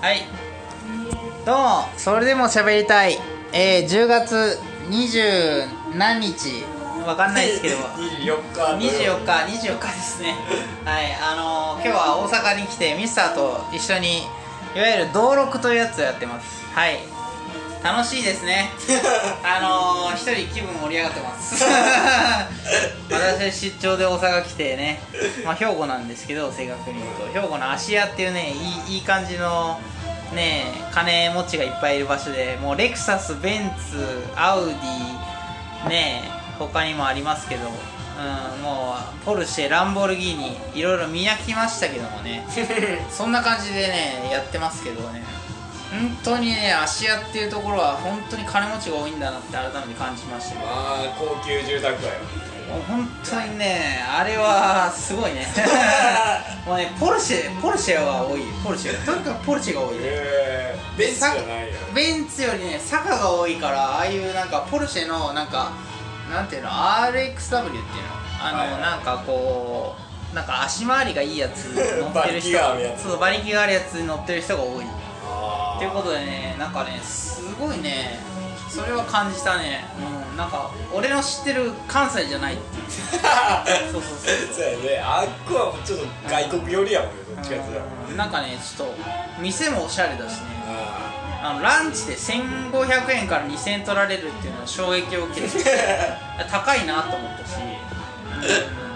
はい。どうもそれでも喋りたい。えー、10月20何日。わかんないですけど。24日24日。24日ですね。はい。あのー今日は大阪に来てミスターと一緒にいわゆる登録というやつをやってます。はい楽しいですね。あのー、一人気分盛り上がってます。私出張で大阪来てね、まあ、兵庫なんですけど正確に言うと。兵庫の芦屋っていうねいいいい感じのね金持ちがいっぱいいる場所でもうレクサスベンツアウディね他にもありますけど、うん、もうポルシェランボルギーニいろいろ見飽きましたけどもね。そんな感じでねやってますけどね本当にね芦屋っていうところは本当に金持ちが多いんだなって改めて感じましたまあ高級住宅街。よもう本当にねあれはすごいね。もうねポルシェポルシェが多い。ポルシェとにかくポルシェが多いね。えー、ベンツじゃないよ。ベンツよりね坂が多いからああいうなんかポルシェのなんかなんていうの？RXW っていうの？あの、はいはい。なんかこうなんか足回りがいいやつ乗ってる人。馬力があるやつ。そう馬力があるやつに乗ってる人が多いあということでねなんかねすごいねそれは感じたね。うんなんか俺の知ってる関西じゃないっていう。そうそうそうそう。やね。あっこはちょっと外国寄りやもんねどっちかっていうと。うんなんかねちょっと店もおしゃれだしね。ああのランチで1500円から2000円取られるっていうのは衝撃を受けて 高いなと思ったし、ー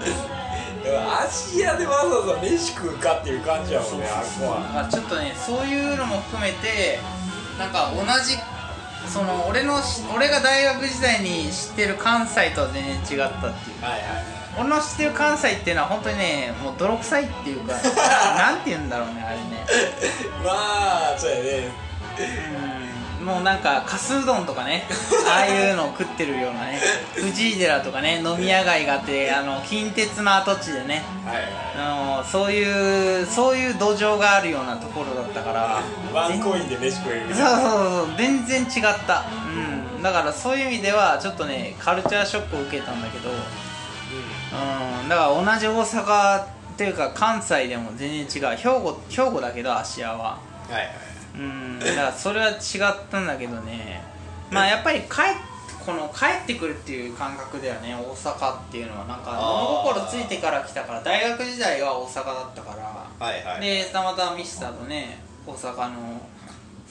でも芦屋でわざわざ飯食うかっていう感じやもんねあっこは。まあ、ちょっとねそういうのも含めてなんか同じその俺のし俺が大学時代に知ってる関西とは全然違ったっていう。はいはい。俺の知ってる関西っていうのは本当にねもう泥臭いっていうか なんて言うんだろうねあれね。まあそうやね。うんもうなんかかすうどんとかねああいうのを食ってるようなね 藤井寺とかね飲み屋街があってあの近鉄の跡地でねはいはい。あのそういうそういう土壌があるようなところだったからワンコインで飯食えるみそうそうそう全然違った。うん。だからそういう意味ではちょっとねカルチャーショックを受けたんだけどうん。だから同じ大阪っていうか関西でも全然違う。兵庫兵庫だけど芦屋は。はいはいうんだからそれは違ったんだけどね。まあやっぱり帰っこの帰ってくるっていう感覚ではね。大阪っていうのは。なんか物心ついてから来たから大学時代は大阪だったから。はいはい。でたまたまミスターとね大阪の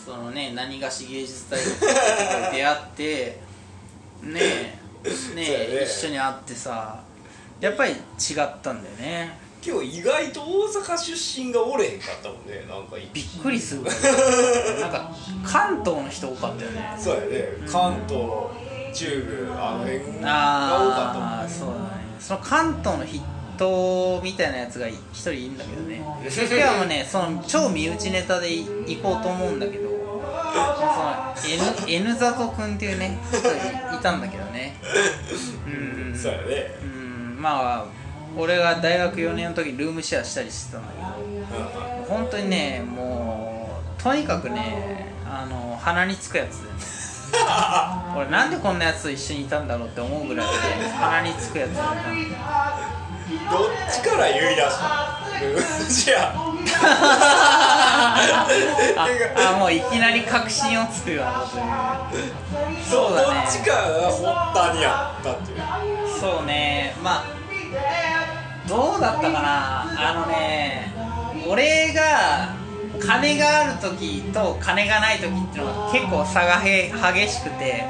そのね何がし芸術大学で出会って ねえねえね。一緒に会ってさやっぱり違ったんだよね今日意外と大阪出身がおれへんかったもんねなんかびっくりする。なんか関東の人多かったよね。そうやね。関東中部あの辺が多かったもんああそうだね。その関東の筆頭みたいなやつが一人いるんだけどね。今日はもうねその超身内ネタでい行こうと思うんだけどその N, N 里君っていうね一人いたんだけどね。うん。そうやね。うん。まあ俺が大学4年の時ルームシェアしたりしてたんだけど本当にねもうとにかくねあの鼻につくやつ 俺なんでこんなやつと一緒にいたんだろうって思うぐらいで鼻につくやつだったどっちから言い出したの？ルーシア。ああもういきなり確信をつくようなこと言うそうだね。どっちかが発端にあったっていう。そうね。まあどうだったかな？あのね俺が金がある時と金がない時っていうのが結構差がへ激しくて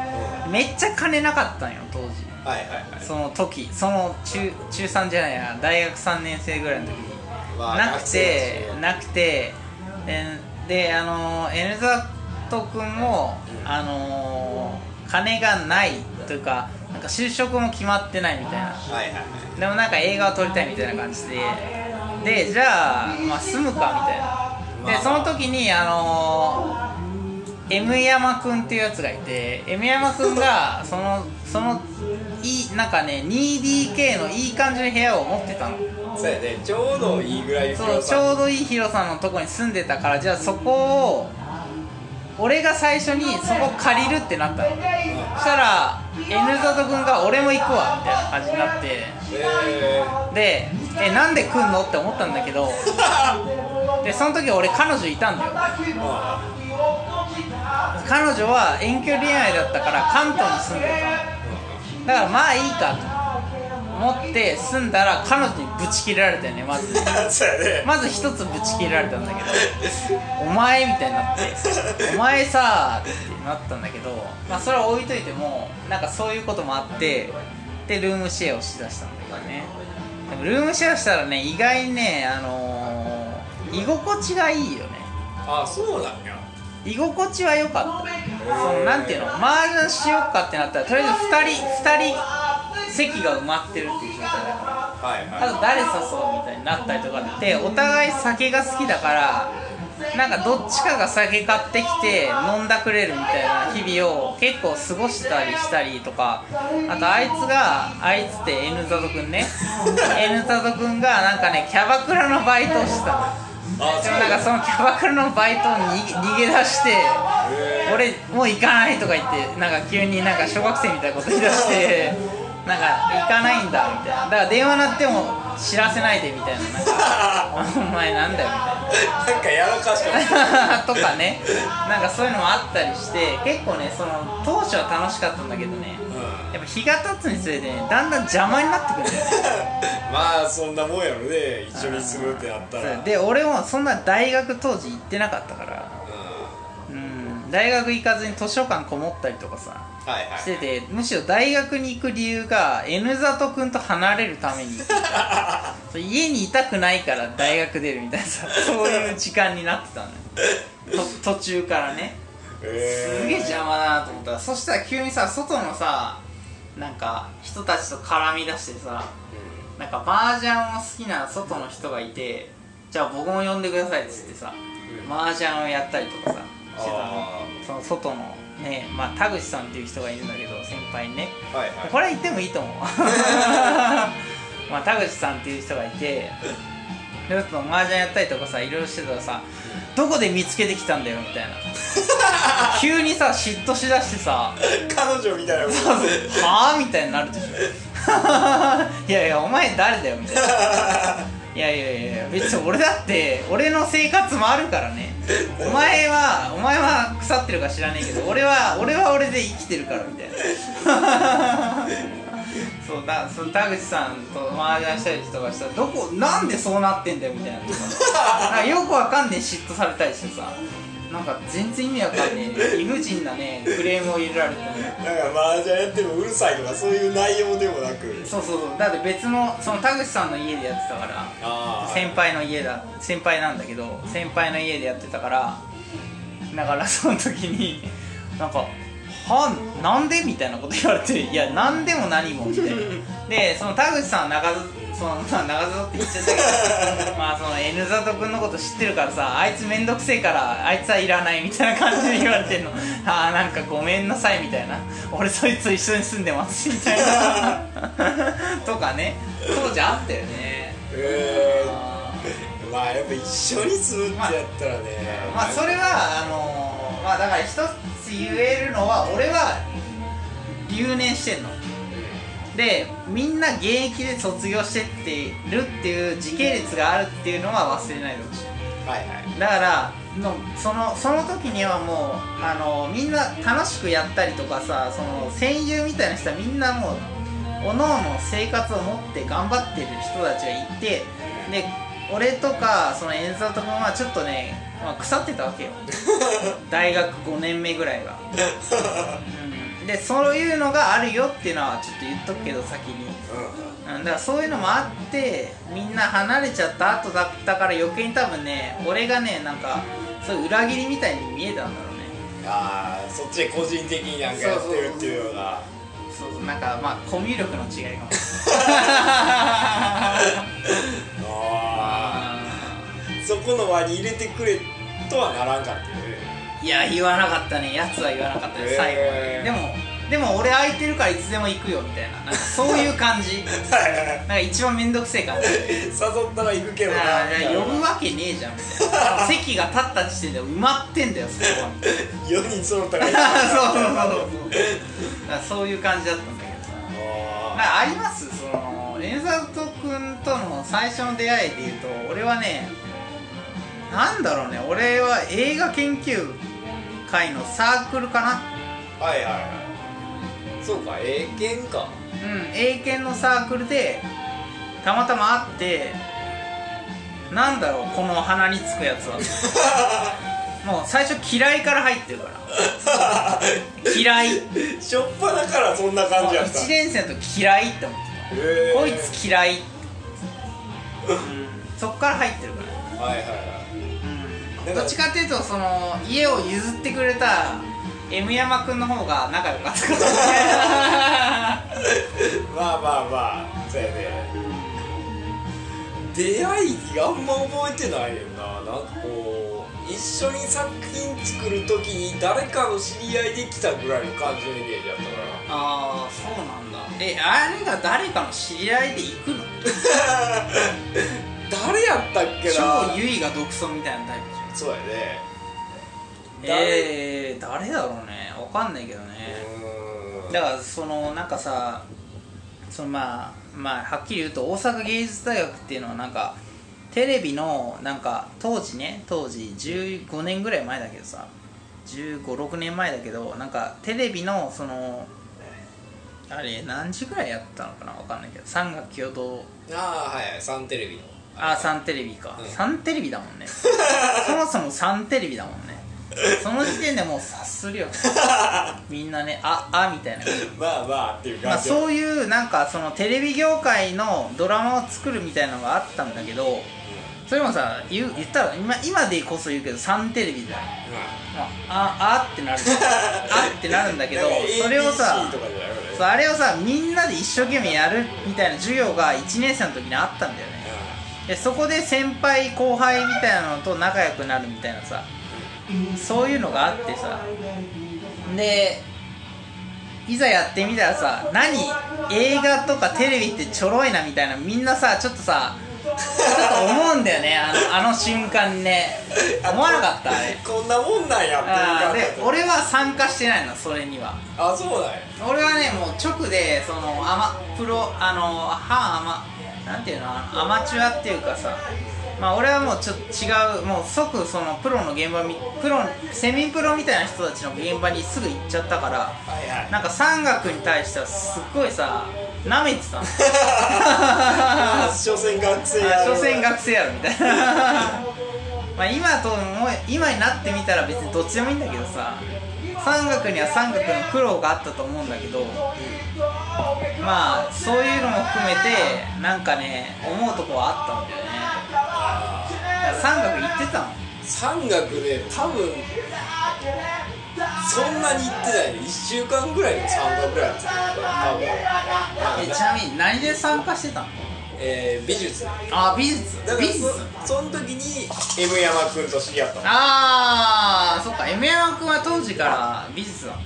めっちゃ金なかったんよ当時。はいはいはい。その時。その中中3じゃないや大学3年生ぐらいの時。に、まあなくてなくてでであの N ザト君も、あの金がないというかなんか就職も決まってないみたいな。はいはいはい。でもなんか映画を撮りたいみたいな感じで。でじゃあ、まあ、住むかみたいな。まあでその時にあのー M 山くんっていうやつがいて M 山くんが そのそのいいなんかね 2DK のいい感じの部屋を持ってたの。そうやね。ちょうどいいぐらいのそうちょうどいい広さのとこに住んでたからじゃあそこを俺が最初にそこ借りるってなったの。そしたら N 里君が俺も行くわみたいな感じになって。えでえなんで来んのって思ったんだけど。でその時俺彼女いたんだよ。あ彼女は遠距離恋愛だったから関東に住んでた。のだからまあいいかと思って住んだら彼女にブチ切れられたよねまず。あそうやね。まず一つぶち切れられたんだけど「お前」みたいになって「お前さ」ってなったんだけど、まあ、それは置いといてもなんかそういうこともあってでルームシェアをしだしたんだけどね。でもルームシェアしたらね意外にねあのー居心地がいいよね。あそうなんや。居心地は良かった。そのなんていうの麻雀しようかってなったらとりあえず2人2人席が埋まってるっていう状態だから。はいただ誰誘うみたいになったりとかってお互い酒が好きだからなんかどっちかが酒買ってきて飲んだくれるみたいな日々を結構過ごしたりしたりとかあとあいつがあいつって N ザドくんね。N ザドくんがなんかねキャバクラのバイトをしてた。のあでもなんかそのキャバクラのバイトを逃げ出して俺もう行かないとか言ってなんか急になんか小学生みたいなこと言い出してなんか行かないんだみたいな。だから電話鳴っても知らせないでみたいな。なんかお前なんだよみたいな。んかやらかしか とかね。なんかそういうのもあったりして結構ねその当初は楽しかったんだけどね。うん。やっぱ日が経つにつれてねだんだん邪魔になってくる。んだよねまあそんなもんやろね。一緒に住むってなったら。で俺もそんな大学当時行ってなかったから。うん大学行かずに図書館こもったりとかさうんはいはい。しててむしろ大学に行く理由が N 里君と離れるために。家にいたくないから大学出るみたいなさそういう時間になってたのよ。と途中からね。えすげえ邪魔だなと思った。らそしたら急にさ外のさなんか人たちと絡み出してさなんか麻雀を好きな外の人がいてじゃあ僕も呼んでくださいっつってさうん。麻雀をやったりとかさしてたの。あその外のねまあ田口さんっていう人がいるんだけど先輩にね。ーはいはい。これは言ってもいいと思う。まあ田口さんっていう人がいてちょっと麻雀やったりとかさいろいろしてたらさどこで見つけてきたんだよみたいな。急にさ嫉妬しだしてさ彼女みたいなもん。はあみたいになるでしょ。いやいやお前誰だよみたいないやいやいや別に俺だって俺の生活もあるからね。お前はお前は腐ってるか知らねえけど俺は俺は俺で生きてるからみたいな。そうだその田口さんと麻雀したりとかしたらどこなんでそうなってんだよみたいな。なよくわかんねえ嫉妬されたりしてさなんか全然意味わかんねえ 理不尽なねクレームを入れられてね。なんか麻雀やってもうるさいとかそういう内容でもなく。そうそうそう。だって別のその田口さんの家でやってたから。あ先輩の家だ。先輩なんだけど先輩の家でやってたから。だからその時になんか「はなんで?」みたいなこと言われて「いやなんでも何も」みたいなでその田口さんは中津そのまあ長園って言っちゃったけど。まあその N 里君のこと知ってるからさあいつめんどくせえからあいつはいらないみたいな感じで言われてんの。ああなんかごめんなさいみたいな。俺そいつと一緒に住んでますみたいな。とかね。当時あったよね。えあー。ー、まあやっぱ一緒に住むってやったらね。まあそれはあのーまあだから一つ言えるのは俺は留年してんのでみんな現役で卒業してってるっていう時系列があるっていうのは忘れないでほしい。はいはい。だからのそのその時にはもうあのみんな楽しくやったりとかさその戦友みたいな人はみんなもう各々生活を持って頑張ってる人たちがいてで俺とかその演奏と君はちょっとね、まあ、腐ってたわけよ。大学5年目ぐらいは、うん、でそういうのがあるよっていうのはちょっと言っとくけど先に。ううんだからそういうのもあってみんな離れちゃった後だったから余計に多分ね俺がねなんかそういう裏切りみたいに見えたんだろうね。んああそっちで個人的になんかやってるっていうのがそうそうなんかまあコミュ力の違いかも。ああそこの輪に入れてくれとはならんかったよねいや言わなかったね。やつは言わなかったね。最後まで。でもでも俺空いてるからいつでも行くよみたいな。なんかそういう感じ。なんか一番面倒くせえ感じ。誘ったら行くけどな。呼ぶわけねえじゃん。みたいな席が立った時点で埋まってんだよそこはみたいな4人揃ったら そうそうそうそう。だからそういう感じだったんだけどさ。ああります？そのエンザート君との最初の出会いでいうと俺はねなんだろうね。俺は映画研究会のサークルかな？はいはいはい。そうか英検か。うん英検のサークルでたまたま会ってなんだろうこの鼻につくやつは。もう最初嫌いから入ってるから。嫌い。しょっぱなからそんな感じやった。1年生の時嫌いって思ってた。こいつ嫌い、うん、そっから入ってるから。はいはいはい。うんどっちかっていうとその家を譲ってくれた M 山君の方が仲良かった まあまあまあそうやね。出会いあんま覚えてないねんななんかこう一緒に作品作る時に誰かの知り合いで来たぐらいの感じのイメージやったから。ああそうなんだ。えあれが誰かの知り合いで行くの？誰やったっけな？超優位が独尊みたいなタイプ。じそうやねえー、誰だろうね。わかんないけどね。だからそのなんかさそのまあまあはっきり言うと大阪芸術大学っていうのはなんかテレビのなんか当時ね当時15年ぐらい前だけどさ1 5 6年前だけどなんかテレビのそのあれ何時ぐらいやったのかなわかんないけど三学共同ああはいはいサンテレビのあサンテレビか、うん。サンテレビだもんね。そもそもサンテレビだもんね。その時点でもう察するよね。みんなねああみたいな。まあまあっていうまあ、感じそういうなんかそのテレビ業界のドラマを作るみたいなのがあったんだけどそれもさ言う言ったら今今でこそ言うけどサンテレビだよ、まあ、ああってなる。あってなるんだけどそれをさそうあれをさみんなで一生懸命やるみたいな授業が1年生の時にあったんだよねでそこで先輩後輩みたいなのと仲良くなるみたいなさ。そういうのがあってさ。でいざやってみたらさ何？映画とかテレビってちょろいなみたいな。みんなさちょっとさちょっと思うんだよね。あのあの瞬間にね。思わなかった？あれ。こんなもんなんや。ってで俺は参加してないのそれには。あそうなんや。俺はねもう直でそのアマプロあの半アマなんていうのアマチュアっていうかさまあ俺はもうちょっと違うもう即そのプロの現場みプロセミプロみたいな人たちの現場にすぐ行っちゃったからはいはい。なんか山岳に対してはすっごいさ舐めてたの。所詮学生やろ。所詮学生やろみたいな。まあ今とも今になってみたら別にどっちでもいいんだけどさ山岳には山岳の苦労があったと思うんだけどまあそういうのも含めてなんかね思うとこはあったんだよね。だから山岳行ってたの？山岳で多分そんなに行ってないね1週間ぐらいの山岳ぐらいやってた多分。えちなみに何で参加してたの？えー美術。あ美術。だから美術。そその時に M 山君と知り合ったの。ああそっか。M 山君は当時から美術だった。う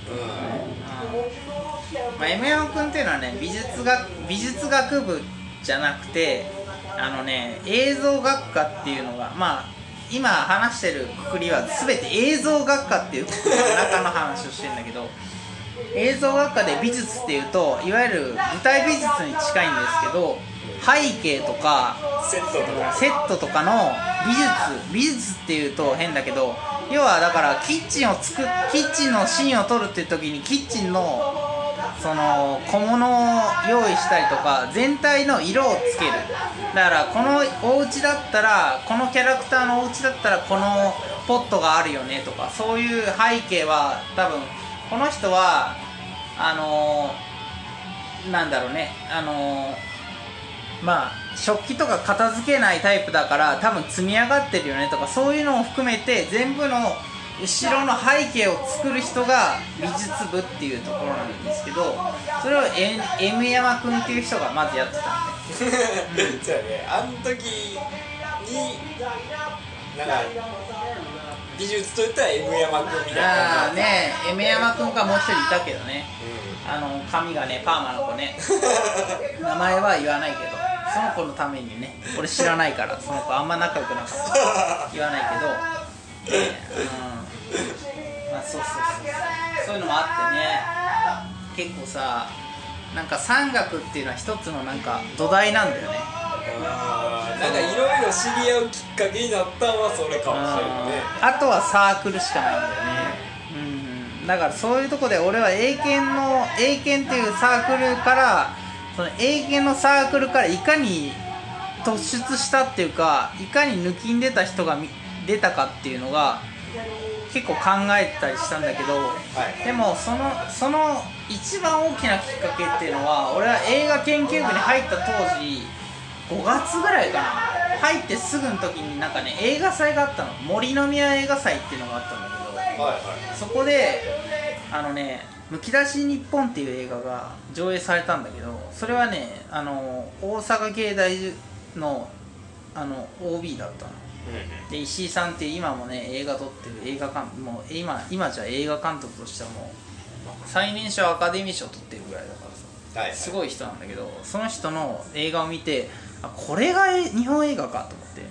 まあ、M 山君っていうのはね美術学美術学部じゃなくてあのね映像学科っていうのがまあ今話してるくくりは全て映像学科っていうくくりの中の話をしてるんだけど映像学科で美術っていうといわゆる舞台美術に近いんですけど背景とかセットとかセットとかの美術美術っていうと変だけど要はだからキッチンを作っキッチンのシーンを撮るっていう時にキッチンのその小物を用意したりとか全体の色をつける。だからこのお家だったらこのキャラクターのお家だったらこのポットがあるよねとかそういう背景は多分この人はあのなんだろうねあのまあ食器とか片付けないタイプだから多分積み上がってるよねとかそういうのを含めて全部の後ろの背景を作る人が美術部っていうところなんですけどそれを M, 山君っていう人がまずやってたんで。そうやね。あの時になんか美術といったら M 山君みたいなああね M 山君かもう一人いたけどね。うあの髪がねパーマの子ね。名前は言わないけどその子のためにね俺知らないからその子あんま仲良くなかった。言わないけど、ねうん。まあ、そうそうそうそう。いうのもあってね。結構さなんか山岳っていうのは一つのなんか土台なんだよね。なんかいろいろ知り合うきっかけになったのはそれかもしれないねあとはサークルしかないんだよね。うんだからそういうとこで俺は英検の英検っていうサークルからその英検のサークルからいかに突出したっていうかいかに抜きん出た人がみ出たかっていうのが結構考えたりしたんだけどはい。でもそのその一番大きなきっかけっていうのは俺は映画研究部に入った当時5月ぐらいかな。入ってすぐの時になんかね映画祭があったの。森の宮映画祭っていうのがあったんだけどはいはい。そこであのね「むき出し日本」っていう映画が上映されたんだけどそれはねあの大阪芸大のあの OB だったので石井さんって今もね映画撮ってる映画監もう今今じゃ映画監督としてはもう最年少アカデミー賞取ってるぐらいだからさ。はいはい。すごい人なんだけどその人の映画を見てあこれがえ日本映画かと思って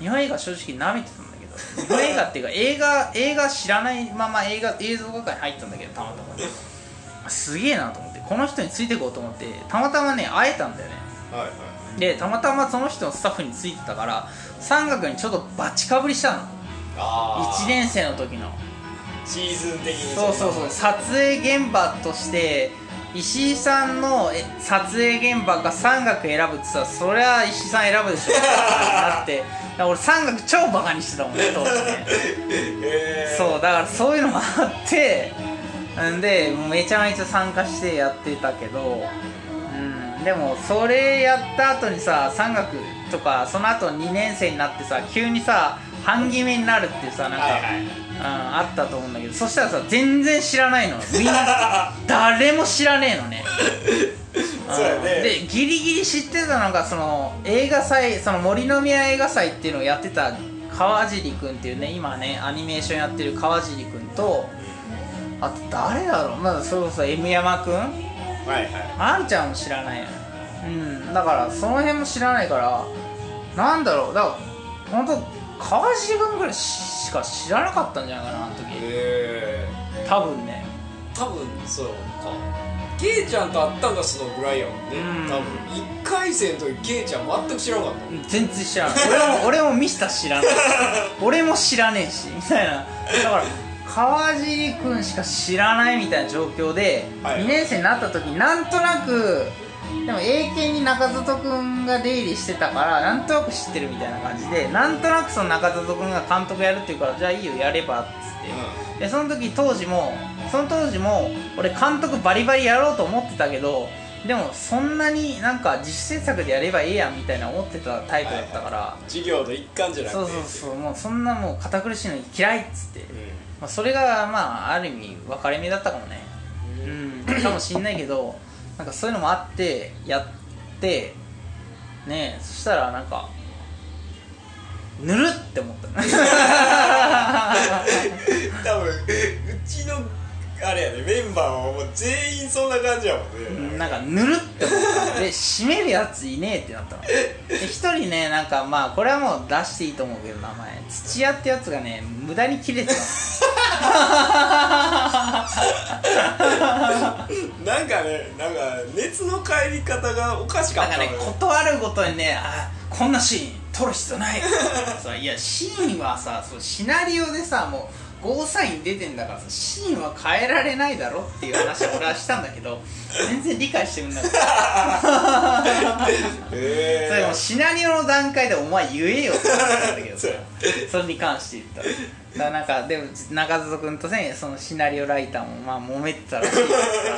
日本映画正直なめてたんだけど日本映画っていうか映画 映画知らないまま映画映像学科に入ったんだけどたまたますげえなと思ってこの人についていこうと思ってたまたまね会えたんだよね。はいはいでたまたまその人のスタッフについてたから三学にちょっとバチかぶりしたの。あ1年生の時の。シーズン的に。そうそうそう。撮影現場として石井さんのえ撮影現場か三学選ぶってさそりゃ石井さん選ぶでしょ。って。なって俺三学超バカにしてたもんね当時ね。へー。そうだからそういうのがあって。んでめちゃめちゃ参加してやってたけど、うん、でもそれやった後にさ三学とかその後2年生になってさ急にさ半決めになるってさなんか、はいはい。うん、あったと思うんだけどそしたらさ全然知らないの。みんな誰も知らねえのね。ね。でギリギリ知ってたのがその映画祭その森の宮映画祭っていうのをやってた川尻君っていうね今ねアニメーションやってる川尻君とあと誰だろう。まだそれこそ M 山君はいはい。あんちゃんも知らないようん。だからその辺も知らないからなんだろう。だから本当川尻君ぐらいしか知らなかったんじゃないかなあの時。へ多分ね。ー多分そうか。ケイちゃんと会ったんがそのぐらいやもんねうん。多分1回生の時ケイちゃん全く知らなかった。もん全然知らない。俺も俺もミスター知らない。俺も知らねえしみたいな。だから川尻君しか知らないみたいな状況で、はい。2年生になった時なんとなくでも英検に中里君が出入りしてたからなんとなく知ってるみたいな感じでなんとなくその中里君が監督やるっていうからじゃあいいよやればっつって、でその時当時もその当時も俺監督バリバリやろうと思ってたけどでもそんなになんか自主制作でやればええやんみたいな思ってたタイプだったから、授業の一環じゃなくて。そうそうそう。もうそんなもう堅苦しいの嫌いっつって、うまあ、それがまあある意味分かれ目だったかもね。うん。かもしんないけどなんかそういうのもあってやってねえそしたらなんかぬるって思った。多分うちのあれやねメンバーはもう全員そんな感じやもんね。なんかぬるって思った。で締めるやついねえってなったので一人ねなんかまあこれはもう出していいと思うけど名前。土屋ってやつがね無駄に切れてた。なんかねなんか熱の帰り方がおかしかなんかね断るごとにねあこんなシーン撮る必要ない。そういやシーンはさそうシナリオでさもうゴーサイン出てんだからさシーンは変えられないだろっていう話を俺はしたんだけど全然理解してくんなかった。へそれもうシナリオの段階でお前言えよって思ったんだけどさ。それに関して言ったら。だからなんかでも中里君とねそのシナリオライターもまあ揉めてたらしいから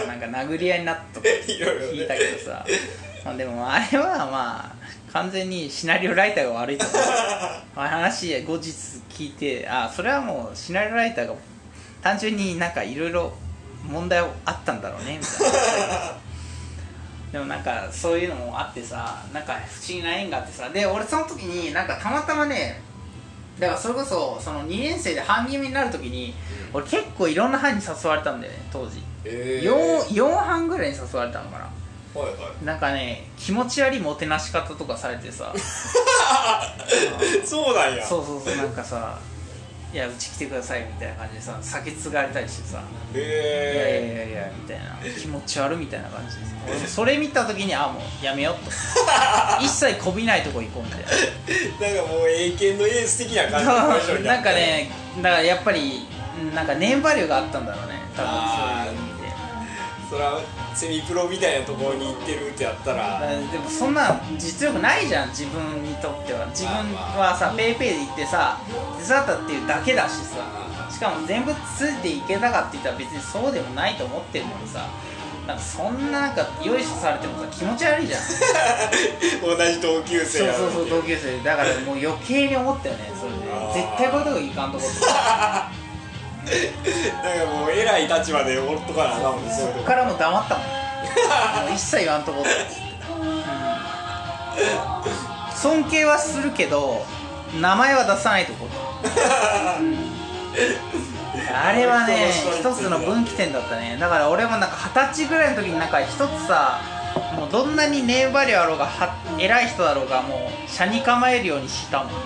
さなんか殴り合いになったとか聞いたけどさ、まあ、でもあれはまあ完全にシナリオライターが悪いと思うまあ話後日聞いてあそれはもうシナリオライターが単純になんかいろいろ問題あったんだろうねみたいな。でもなんかそういうのもあってさなんか不思議な縁があってさ。で俺その時になんかたまたまねだからそれこそその2年生で半決めになる時に俺結構いろんな班に誘われたんだよね当時。え 4, 4班ぐらいに誘われたのかなはいはい。なんかね気持ち悪いもてなし方とかされてさ。そうなんや。そうそうそうなんかさいやうち来てくださいみたいな感じでさ酒継がれたりしてさ。いやいやへいやいやみたいな。気持ち悪みたいな感じです俺もそれ見た時にあもうやめようと。一切こびないとこ行こうみたいな。えなんかもう英検のエース的な感じの ななんかねだからやっぱりうんなんかネームバリューがあったんだろうね。多分そういう意味で。それはセミプロみたいなところに行ってるってやったら。でもそんな実力ないじゃん自分にとっては。自分はさペーペーで行ってさ手伝ったっていうだけだしさ。しかも全部ついていけたかって言ったら別にそうでもないと思ってるのにさ。なんかそんななんかよいしょされてもさ気持ち悪いじゃん。同じ同級生そうそうそう同級生。だからもう余計に思ったよねそれで絶対こういうとこ行かんとこって なんかもう偉い立場でおっとかなあかんもんそっからもう黙ったもん。も一切言わんとこって、うん、尊敬はするけど名前は出さないとこ、うんあれはね一つの分岐点だったね。だから俺もなんか二十歳ぐらいの時になんか一つさもうどんなにネーバリューあろうがは偉い人だろうがもう車に構えるようにしたもんね。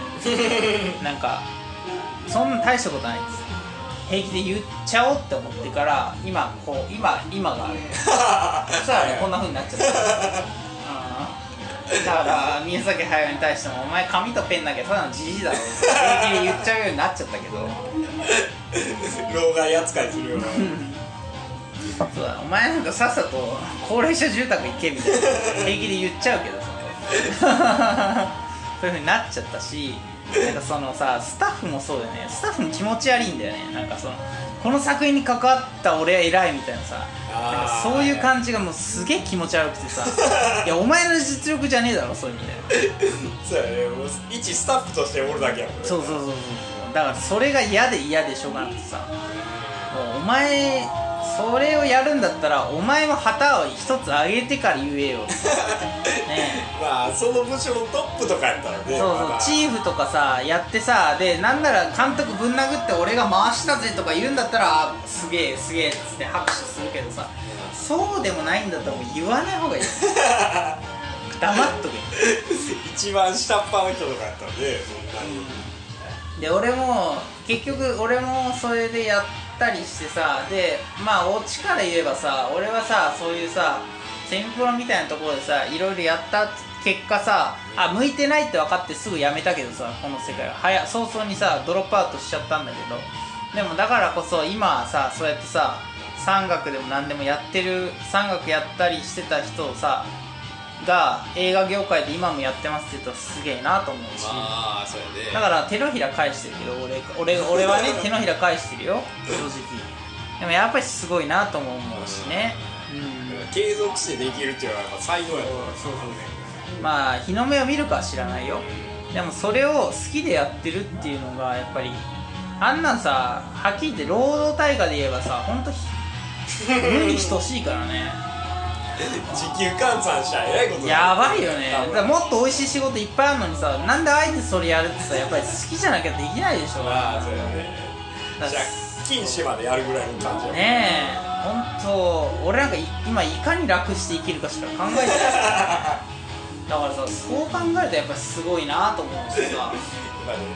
なんかそんな大したことないです。平気で言っちゃおうって思ってから今こう今今がある。そしたらねこんな風になっちゃった。うん。だから宮崎駿に対しても「お前紙とペンだけただのじじいだろ」平気で言っちゃうようになっちゃったけど。老害扱いするようなそうだお前なんかさっさと高齢者住宅行けみたいな。平気で言っちゃうけどさ。そういう風になっちゃったしなんかそのさスタッフもそうだよね。スタッフも気持ち悪いんだよね。なんかそのこの作品に関わった俺は偉いみたいなさ。なんかそういう感じがもうすげえ気持ち悪くてさ。いやお前の実力じゃねえだろそういう意味でそうやね。もう一スタッフとしておるだけやもんね。そうそうそうそう。だからそれが嫌で嫌でしょうがなくてさ。もうお前それをやるんだったらお前も旗を一つ上げてから言えよ。ねまあその部署のトップとかやったらねそうそうまだ。チーフとかさやってさでなんなら監督ぶん殴って俺が回したぜとか言うんだったらあすげえすげえっつって拍手するけどさ。そうでもないんだったらもう言わない方がいい。黙っとけ。一番下っ端の人とかやったらねそんな。にで俺も結局俺もそれでやったりしてさでまあオチから言えばさ俺はさそういうさセミプロみたいなところでさいろいろやった結果さあ向いてないって分かってすぐやめたけどさこの世界は。早早々にさドロップアウトしちゃったんだけど。でもだからこそ今はさそうやってさ山岳でも何でもやってる山岳やったりしてた人をさが映画業界で今もやってますって言ったらすげえなと思うし、まあそうやね。だから手のひら返してるけど俺俺俺はね 手のひら返してるよ。正直。でもやっぱりすごいなとも思うしね。うん。継続してできるっていうのはやっぱ才能やと思うそうそう。まあ日の目を見るかは知らないよ。でもそれを好きでやってるっていうのがやっぱりあんなんさはっきり言って労働対価で言えばさ本当 無に等しいからね時給換算したらえらいことやばいよね。だからもっと美味しい仕事いっぱいあるのにさなんであえてそれやるってさやっぱり好きじゃなきゃできないでしょ。まあそうやね。だから借金しまでやるぐらいの感じね。え本当俺なんかい今いかに楽して生きるかしか考えてない。だからさそう考えるとやっぱりすごいなと思うしさ。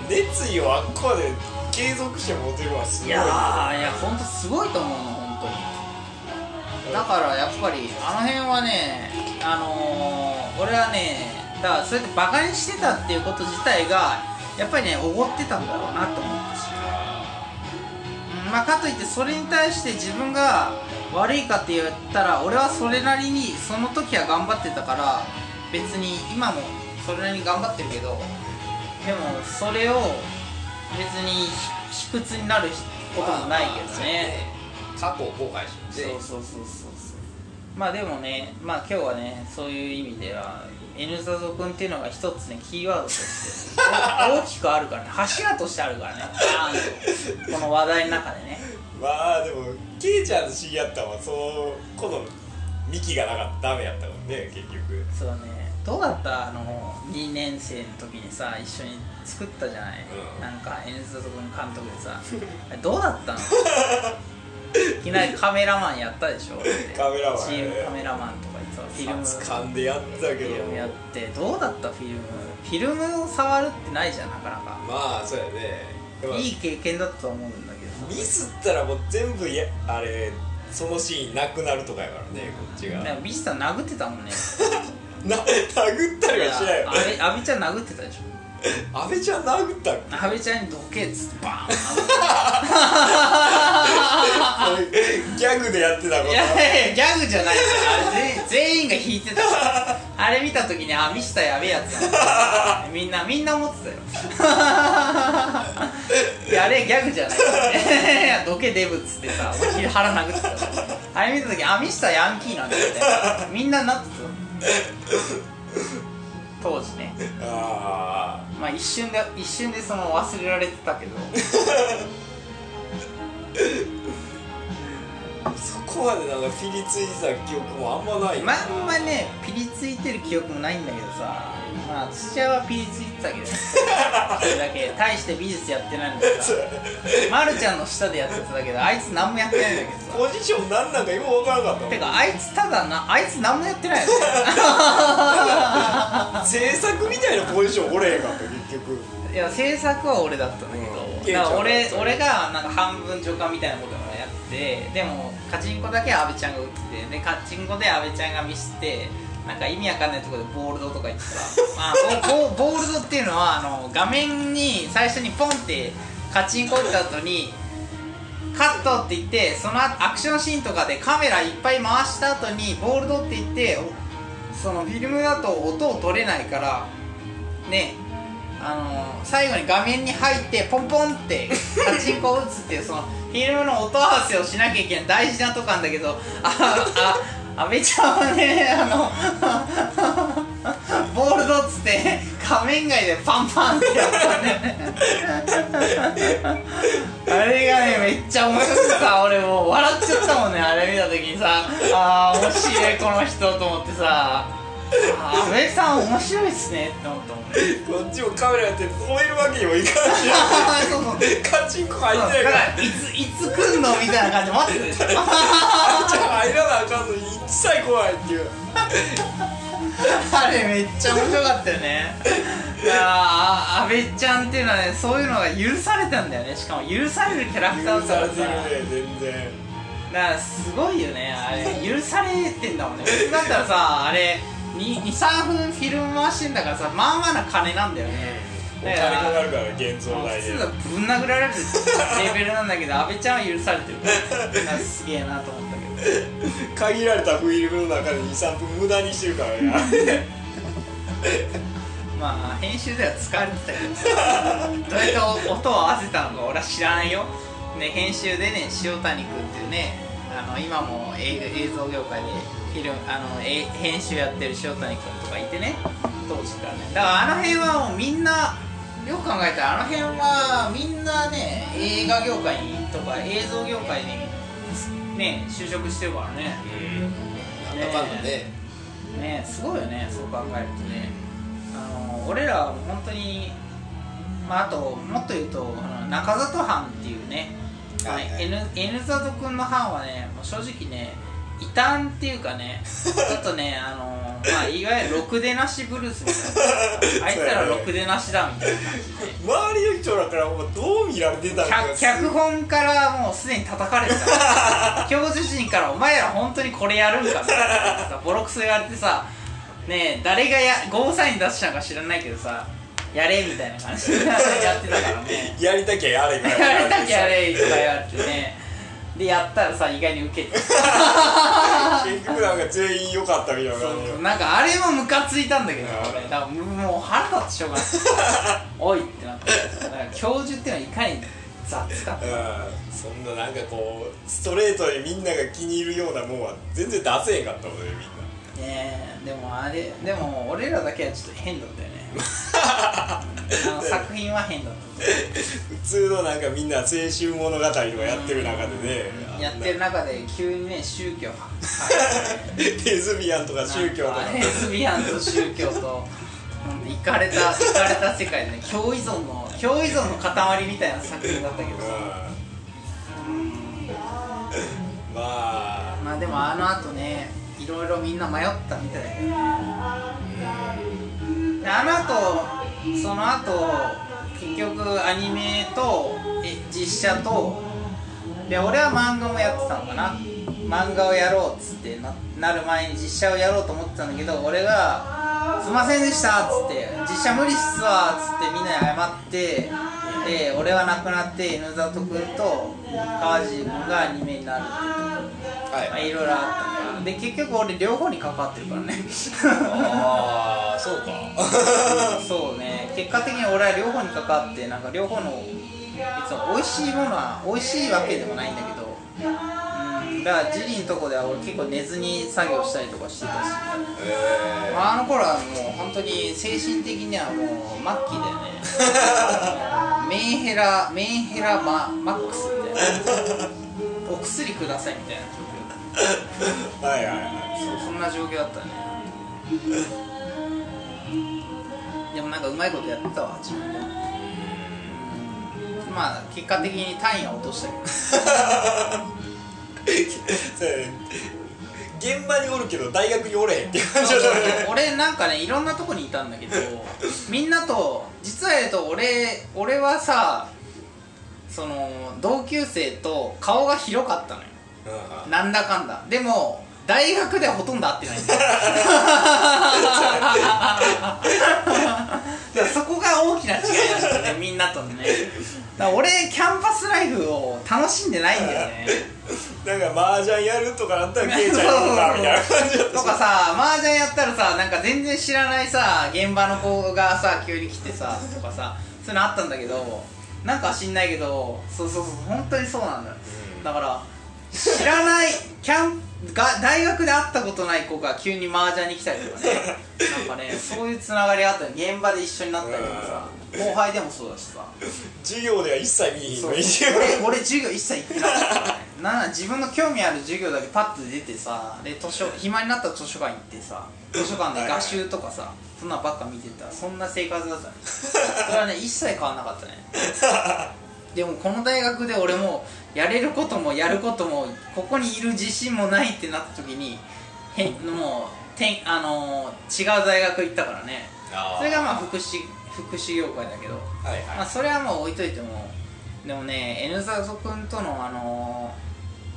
熱意をあっこまで継続して持てるのはすごいいやーいや本当すごいと思うの本当にだからやっぱりあの辺はねあのー、俺はねだからそうやってバカにしてたっていうこと自体がやっぱりねおごってたんだろうなと思ったしうんまあ、かといってそれに対して自分が悪いかって言ったら俺はそれなりにその時は頑張ってたから別に今もそれなりに頑張ってるけどでもそれを別に卑屈になることもないけどね。過去を後悔しそうそうそうそうそう。まあでもねまあ今日はねそういう意味では N ザゾ君っていうのが一つねキーワードとしてお 大きくあるからね。柱としてあるからね。バー。ンとこの話題の中でね。まあでもケイちゃんと知り合ったのはそのこの幹がなかったらダメやったからね結局。そうね。どうだった？あの2年生の時にさ一緒に作ったじゃない、うん。なんか N ザゾ君監督でさ。どうだったの？いきなりカメラマンやったでしょ？カメラマンね。チームカメラマンとか言ってさフィルム。掴んでやったけど。フィルムやって。どうだった？フィルム。フィルムを触るってないじゃんなかなか。まあそうやね。いい経験だったと思うんだけど。ミスったらもう全部やあれそのシーンなくなるとかやからねこっちが。ビスタ殴ってたもんね。な殴ったりはしないよ阿部ちゃん殴ってたでしょ。阿部ちゃん殴ったっけ？阿部ちゃんにどけっつってバーン ギャグでやってたこと。いやいやギャグじゃないよあれ全全員が引いてた。あれ見た時にあミスターやべえやつだな。みんなみんな思ってたよ。いやあれギャグじゃないいやどけデブっつってさ腹殴ってたあれ見た時あミスターヤンキーなんだって。みんななってた当時ね。あまあ一瞬で一瞬でその忘れられてたけど。あそこまでなんかピリついてた記憶もあんまないまんまねピリついてる記憶もないんだけどさ。まあ土屋はピリついてたけどね。そ れだけ大して美術やってないのにさまるちゃんの下でやってただけどあいつ何もやってないんだけどさ。ポジションなんなんかよく分からなかったてかあいつただなあいつ何もやってないよね。制作みたいなポジションおれへんかった結局。いや制作は俺だったんだけど、うん。だから俺俺がなんか半分助監みたいなことてでもカチンコだけは阿部ちゃんが打っててでカチンコで阿部ちゃんがミスってなんか意味わかんないところでボールドとか言ってさ、まあ、ボボールドっていうのはあの画面に最初にポンってカチンコ打った後にカットって言ってそのアクションシーンとかでカメラいっぱい回した後にボールドって言ってそのフィルムだと音を取れないからねあの最後に画面に入ってポンポンってカチンコを打つっていうそのフィルムの音合わせをしなきゃいけない大事なとこなんだけど。ああ阿部ちゃんはねあの ボールドっつって画面外でパンパンってやったね。あれがねめっちゃ面白くてさ俺もう笑っちゃったもんね。あれ見た時にさあー面白いこの人と思ってさ。阿部さん面白いっすねって思ったもんね。こっちもカメラやって止めるわけにもいかんし。そうそう。カチンコ入ってないから。らいついつ来んのみたいな感じで待ってるでしょあんちゃん入らなあかんのに一切来ないっていう。あれめっちゃ面白かったよね。いや阿部ちゃんっていうのはねそういうのが許されたんだよね。しかも許されるキャラクターだ許からさ。されてるね全然。だからすごいよねあれ。許されてんだもんね。だったらさあれ23分フィルム回してんだからさまあまあな金なんだよね。お金かかるから現像普代でぶん殴られる。レベルなんだけど阿部ちゃんは許されてる。だからすげえなと思ったけど。限られたフィルムの中で23分無駄にしてるからね。まあ編集では使われてたけどさどうやって音を合わせたのか俺は知らないよ、ね、編集でね塩谷君っていうねあの今も映映像業界でフィルムあのえ編集やってる塩谷君とかいてね。当時からね。だからあの辺はもうみんなよく考えたらあの辺はみんなね映画業界にとか映像業界にね就職してるからね。うん。なんだかんだねねすごいよねそう考えるとね。あの俺らは本当にまああともっと言うとあの中里藩っていうね、はいはい。N, N 里君の藩はねもう正直ね異端っていうかねちょっとねあのまあいわゆるろくでなしブルースみたいな。あいつらろくでなしだみたいな感じで。周りの人らからもうどう見られてたのか脚脚本からもうすでに叩かれてた。教授陣から「お前ら本当にこれやるんか」みたいな。さボロクソ言われてさねえ誰がやゴーサイン出したのか知らないけどさやれみたいな感じでやってたからね。やりたきゃやれみたいな やれたきゃやれとか言われてねでやったらさ意外にウケて結局なんか全員良かったみたいな。そうなんかあれもムカついたんだけど俺。だからもう腹立ってしょうがない。おいってなって。だから教授っていうのはいかに雑かうん。そんななんかこうストレートにみんなが気に入るようなもんは全然出せへんかったもんねみんなね。えでもあれでも俺らだけはちょっと変だったよね。あの作品は変だった普通のなんかみんな青春物語とかやってる中でね。やってる中で急にね宗教はレ ズビアンとか宗教とか。レズビアンと宗教とうんいかれたいかれた世界でね共依存の共依存の塊みたいな作品だったけどさ。うん。まあ。まあでもあの後ねいろいろみんな迷ったみたいで。あの後その後結局アニメとえ実写とで俺は漫画もやってたのかな。漫画をやろうっつってななる前に実写をやろうと思ってたんだけど俺が「すいませんでした」っつって「実写無理っすわ」っつってみんなに謝ってで俺は亡くなって N 里君と川尻君がアニメになる。はい。まあいろいろあったから。で結局俺両方に関わってるからね。ああそうか。そうね。結果的に俺は両方に関わってなんか両方の別に美味しいものは美味しいわけでもないんだけど。うん。だからジリのとこでは俺結構寝ずに作業したりとかしてたし、えまあ、あの頃はもう本当に精神的にはもう末期だよね メンヘラメンヘラママックスみたいな。お薬くださいみたいな。状況ー、はいはいはい。そうそんな状況だったね。でもなんかうまいことやってたわ自分でも。まあ結果的に単位は落としたけど 現場におるけど大学におれへんって感じだったね。俺なんかねいろんなとこにいたんだけど みんなと実は言うと俺俺はさその同級生と顔が広かったのよ。うんなんだかんだ。でも大学ではほとんど会ってない。そこが大きな違いなんだよねみんなとのね俺キャンパスライフを楽しんでないんだよね。なんか麻雀やるとかなったらケイちゃんやるのか みたいな感じだった。とかさ麻雀やったらさなんか全然知らないさ現場の子がさ急に来てさとかさそういうのあったんだけどなんか知んないけどそうそうそう本当にそうなんだよ、うん。だから知らないキャンが大学で会ったことない子が急に麻雀に来たりとかね。なんかねそういうつながりがあったり現場で一緒になったりとかさ。後輩でもそうだしさ。授業では一切見えへんそうのに。俺 俺授業一切行ってなかったからね。な自分の興味ある授業だけパッと出てさで図書暇になったら図書館行ってさ図書館で画集とかさそんなんばっか見てたそんな生活だったね それはね一切変わんなかったね。でもこの大学で俺もやれることもやることもここにいる自信もないってなった時にへもうてんあのー違う大学行ったからね。それがまあ福祉福祉業界だけど。はいまあ、それはもう置いといてもでもね N ザゾ君とのあの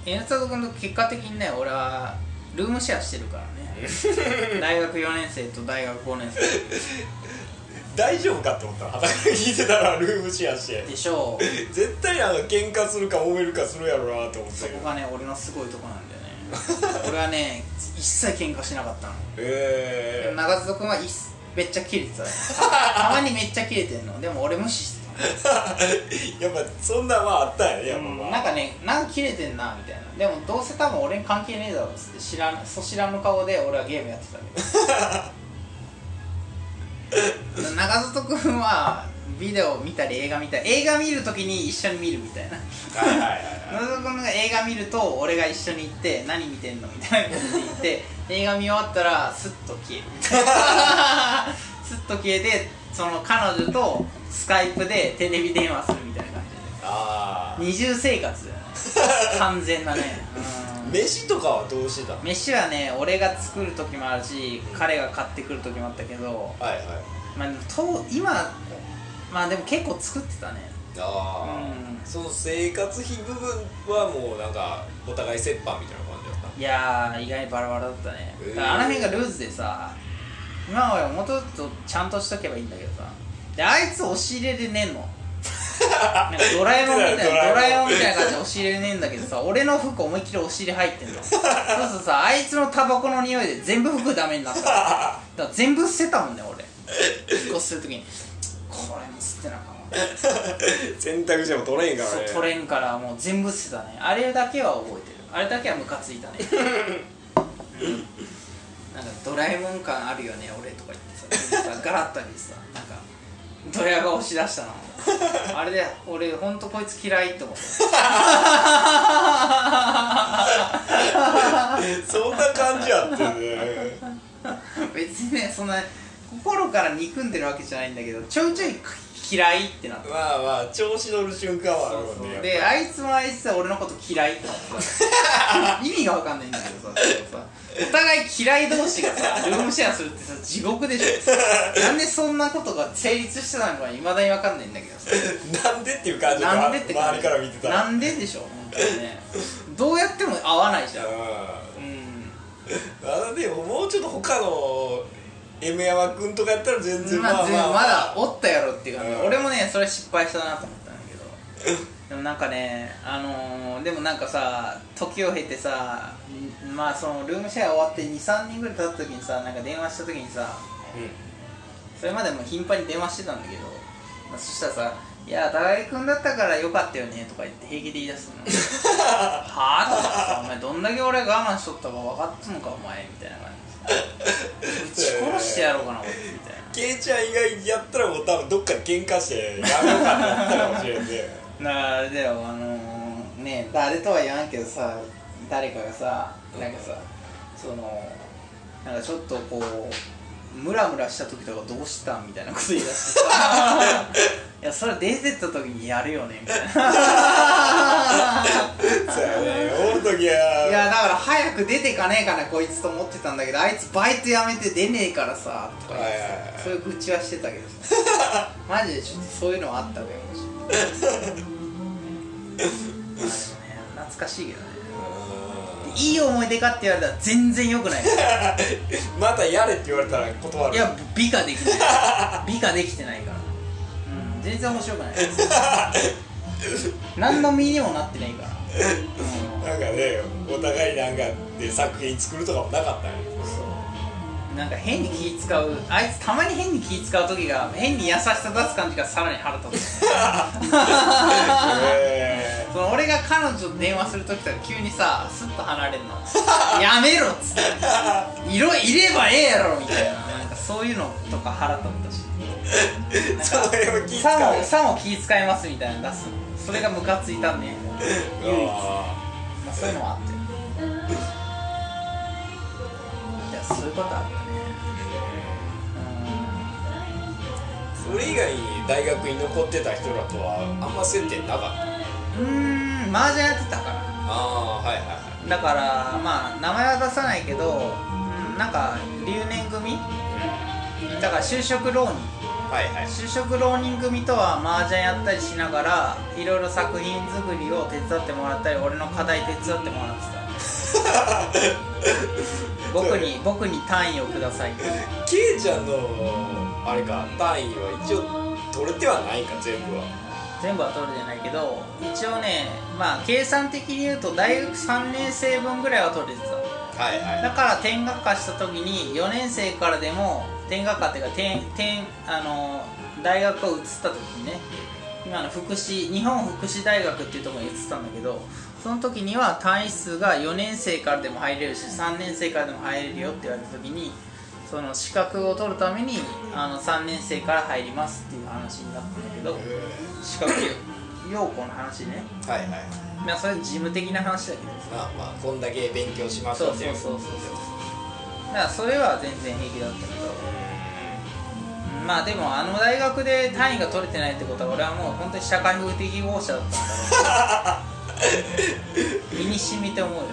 N ザゾ君と結果的にね俺はルームシェアしてるからね。大学4年生と大学5年生大丈夫かって思ったら裸聞いてたらルームシェアして。でしょう。絶対なんか喧嘩するか揉めるかするやろうなと思って。そこがね俺のすごいとこなんだよね。俺はね一切喧嘩しなかったの。ええ長里君はいっめっちゃキレてたね。たたまにめっちゃキレてんの。でも俺無視してた。やっぱそんなんまああったんやねやっぱ、うんまあ。なんかねなんか切れてんなみたいな。でもどうせ多分俺に関係ねえだろっつって知らんそ知らぬ顔で俺はゲームやってたけ 君はビデオ見たり映画見たり映画見るときに一緒に見るみたいな。はいはいはいはい。長里君が映画見ると俺が一緒に行って何見てんのみたいなことで言って映画見終わったらスッと消えるみたいな。スッと消えてその彼女とスカイプでテレビ電話するみたいな感じで。ああ二重生活。だよね完全なね。うん。飯とかはどうしてたの？飯はね俺が作る時もあるし彼が買ってくる時もあったけど、はいはいまあ、と今まあでも結構作ってたね。ああ、うん。その生活費部分はもうなんかお互い折半みたいな感じだった？いやー意外にバラバラだったね。へー。だからあの辺がルーズでさ今はもうちょっとちゃんとしとけばいいんだけどさ。であいつ押し入れで寝んの。なんかドラえもんみたいな ドラえもん。みたいな感じで押し入れで寝んだけどさ俺の服思いっきり押し入れ入ってんの。そうするとさあいつのタバコの匂いで全部服ダメになった。から全部捨てたもんね俺引っ越しするときにこれも捨てなあかんわ。洗濯しても取れへんからね。そう取れんからもう全部捨てたね。あれだけは覚えてる。あれだけはムカついたね。う んなんかドラえもん感あるよね俺とか言ってさ。さガラッとにさなんかドヤが押し出したの。あれで俺ほんとこいつ嫌いって思ったそんな感じやってね。別にねそんな心から憎んでるわけじゃないんだけどちょいちょい嫌いってなった。まあまあ調子乗る瞬間はあるもんねであいつもあいつで俺のこと嫌いってなってさ意味が分かんないんだけどさ。お互い嫌い同士がさルームシェアするってさ地獄でしょ。なんでそんなことが成立してたのかいまだに分かんないんだけどさ。なんでっていう感じなんでって周りから見てた。らなんででしょ本当にね。どうやっても合わないじゃん。うん。うん。あのでももうちょっと他の M 山君とかやったら全然まあ、まあまあ、まだおったやろっていうか、ねうん。俺もねそれ失敗したなと思ったんだけど。でもなんかねあのーでもなんかさ時を経てさんまあそのルームシェア終わって23人ぐらい経った時にさなんか電話した時にさそれまでも頻繁に電話してたんだけど、まあ、そしたらさ「いや高木君だったからよかったよね」とか言って平気で言い出すの。はあとかさ「お前どんだけ俺我慢しとったか分かっつのかお前」みたいな感じ撃ち殺してやろうかなみたいな。ケイちゃん以外やったらもう多分どっかで喧嘩してやめようかってなったかもしれんね。だからあれだよあのー、ね誰とは言わんけどさ誰かがさなんかさそのなんかちょっとこうムラムラした時とかどうしたんみたいなこと言い出してさ。いやそれ出てった時にやるよねみたいな。そうやね。おる時は。いやだから早く出てかねえかなこいつと思ってたんだけどあいつバイト辞めて出ねえからさとか言ってさ、はいはいはいそういう愚痴はしてたけどさ。マジでちょっとそういうのはあったわよもしま あでもね懐かしいけどねいい思い出かって言われたら全然良くない。う んまたやれって言われたら断る。いや美化できない。美化できてないから、うん、全然面白くない。何の身にもなってないから、うん。なんかねお互いなんかで作品作るとかもなかったんやなんか変に気使うあいつたまに変に気使う時が変に優しさ出す感じがさらに腹立つ。へ その俺が彼女と電話する時とか急にさスッと離れるの。やめろっつって。色いればええやろみたいな。なんかそういうのとか腹立ったし。その辺は気使さうもさも気使いますみたいなの出す。のそれがムカついたんね唯一。まああそういうのはあってそういうことあるよねーそれ以外に大学に残ってた人らとはあんま接点なかった。うーん麻雀やってたから。ああはいはいはだからまあ名前は出さないけど、うん、なんか留年組。だから就職浪人はいはい。就職浪人組とは麻雀やったりしながらいろいろ作品作りを手伝ってもらったり俺の課題手伝ってもらってた 僕に僕に単位をください。ケイちゃんのあれか単位は一応取れてはないか全部は。全部は取れてないけど一応ねまあ計算的に言うと大学3年生分ぐらいは取れてた。はいはだから転学科した時に4年生からでも転学科っていうか転転あの大学を移った時にね今の福祉日本福祉大学っていうところに移ったんだけどその時には単位数が4年生からでも入れるし3年生からでも入れるよって言われた時にその資格を取るためにあの3年生から入りますっていう話になったんだけど資格要項の話ね。はいはい。まあそれ事務的な話だけどまあまあこんだけ勉強しましそうょう。っていうそうそうそう。だからそれは全然平気だったけど。まあでもあの大学で単位が取れてないってことは俺はもう本当に社会不適合者だったんだろう 身に染みて思うよね。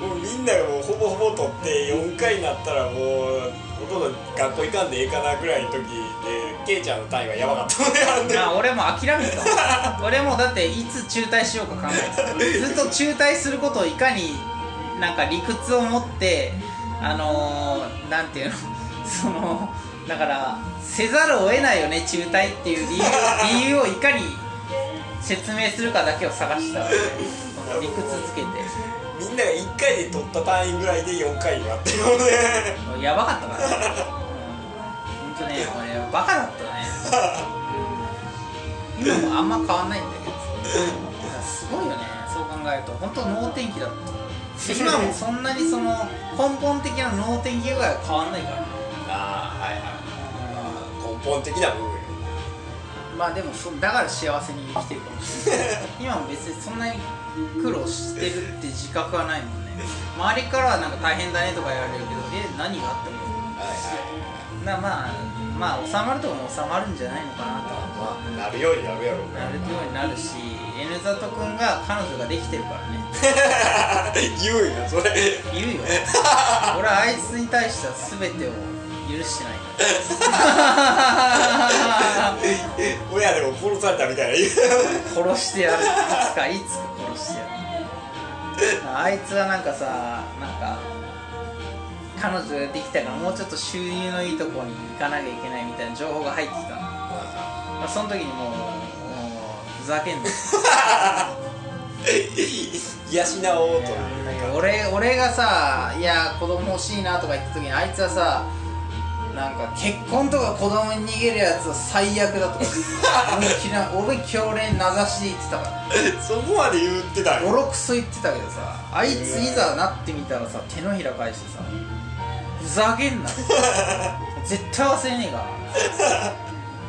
もうみんながもうほぼほぼ取って4回になったらもうほとんど学校行かんでええかなぐらいの時でケイちゃんの単位はやばかったもんね俺も諦めてた 俺もだっていつ中退しようか考えてた。ずっと中退することをいかになんか理屈を持ってあのー、なんていうの？そのだからせざるを得ないよね中退っていう理由理由をいかに説明するかだけを探した。の理屈つけて。みんなが1回で取った単位ぐらいで4回になってるのね。やばかったからね、うん、ほんとね俺バカだったね。今もあんま変わんないんだけどすごいよね。そう考えると。本当能天気だった。で今も？そんなにその根本的な能天気以外は変わんないから。ああはいはい、まあ、根本的な部分。よまあでもそだから幸せに生きてるかもしれない。今も別にそんなに苦労してるって自覚はないもんね。周りからはなんか大変だねとか言われるけどえ何があってもはいはい。なまあまあ収まるとこも収まるんじゃないのかなとは。なるようになるやろうね。なるようになるしい N 里くんが彼女ができてるからね。言うんやそれ。言うよ。俺はあいつに対しては全てを許してない。親でも殺されたみたいな。殺してやる。いつかいつか殺してやる。あいつはなんかさなんか彼女ができたからもうちょっと収入のいいところに行かなきゃいけないみたいな情報が入ってきたの、まあ、その時にもうもうふざけんな。養おうと。俺俺がさいや子供欲しいなとか言った時にあいつはさなんか結婚とか子供に逃げるやつは最悪だとか。俺嫌い俺強烈名指しで言ってたから。そこまで言ってたんや。ボロクソ言ってたけどさあいついざなってみたらさ手のひら返してさふざけんな。絶対忘れねえか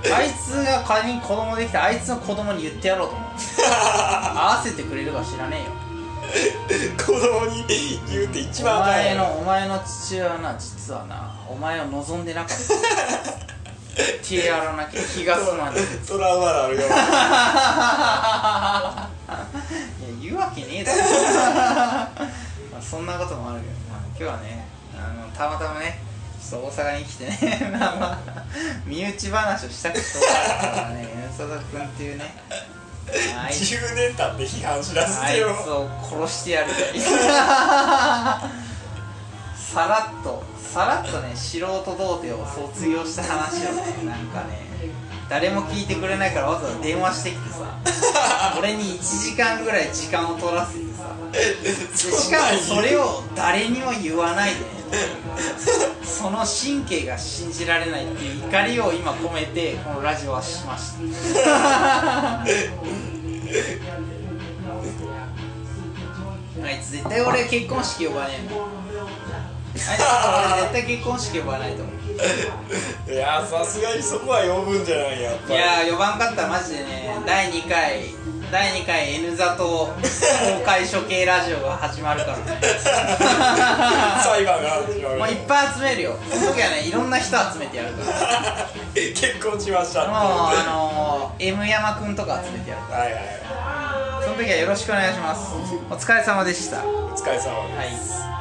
ら。あいつが仮に子供できたらあいつの子供に言ってやろうと思う。合わせてくれるか知らねえよ。子供に言うって一番お前のお前の父親はな実はなお前を望んでなかった。手やらなきゃ気が済まない。トラウマなるよ。いや言うわけねえだろ。まあそんなこともあるけど、まあ、今日はねあのたまたまねちょっと大阪に来てね。まあまあ身内話をしたくてしょうがないからね。佐々君っていうね。あいつ10年経って批判しだすあいつを殺してやる さらっとさらっとね素人童貞を卒業した話を。ねなんかね誰も聞いてくれないからわざわざ電話してきてさ俺に1時間ぐらい時間を取らせてさでしかもそれを誰にも言わないでねその神経が信じられないっていう怒りを今込めてこのラジオはしました。あいつ絶対俺結婚式呼ばねえもん俺絶対結婚式呼ばないと思ういやさすがにそこは呼ぶんじゃないやっぱり。いやー呼ばんかったらマジでね第2回第2回 N 座と公開処刑ラジオが始まるからね。裁判が始まる。もういっぱい集めるよ。その時はねいろんな人集めてやるから。結婚しました。もうあのー、M 山くんとか集めてやるかはいはいらその時はよろしくお願いします。お疲れ様でした。はお疲れ様です、い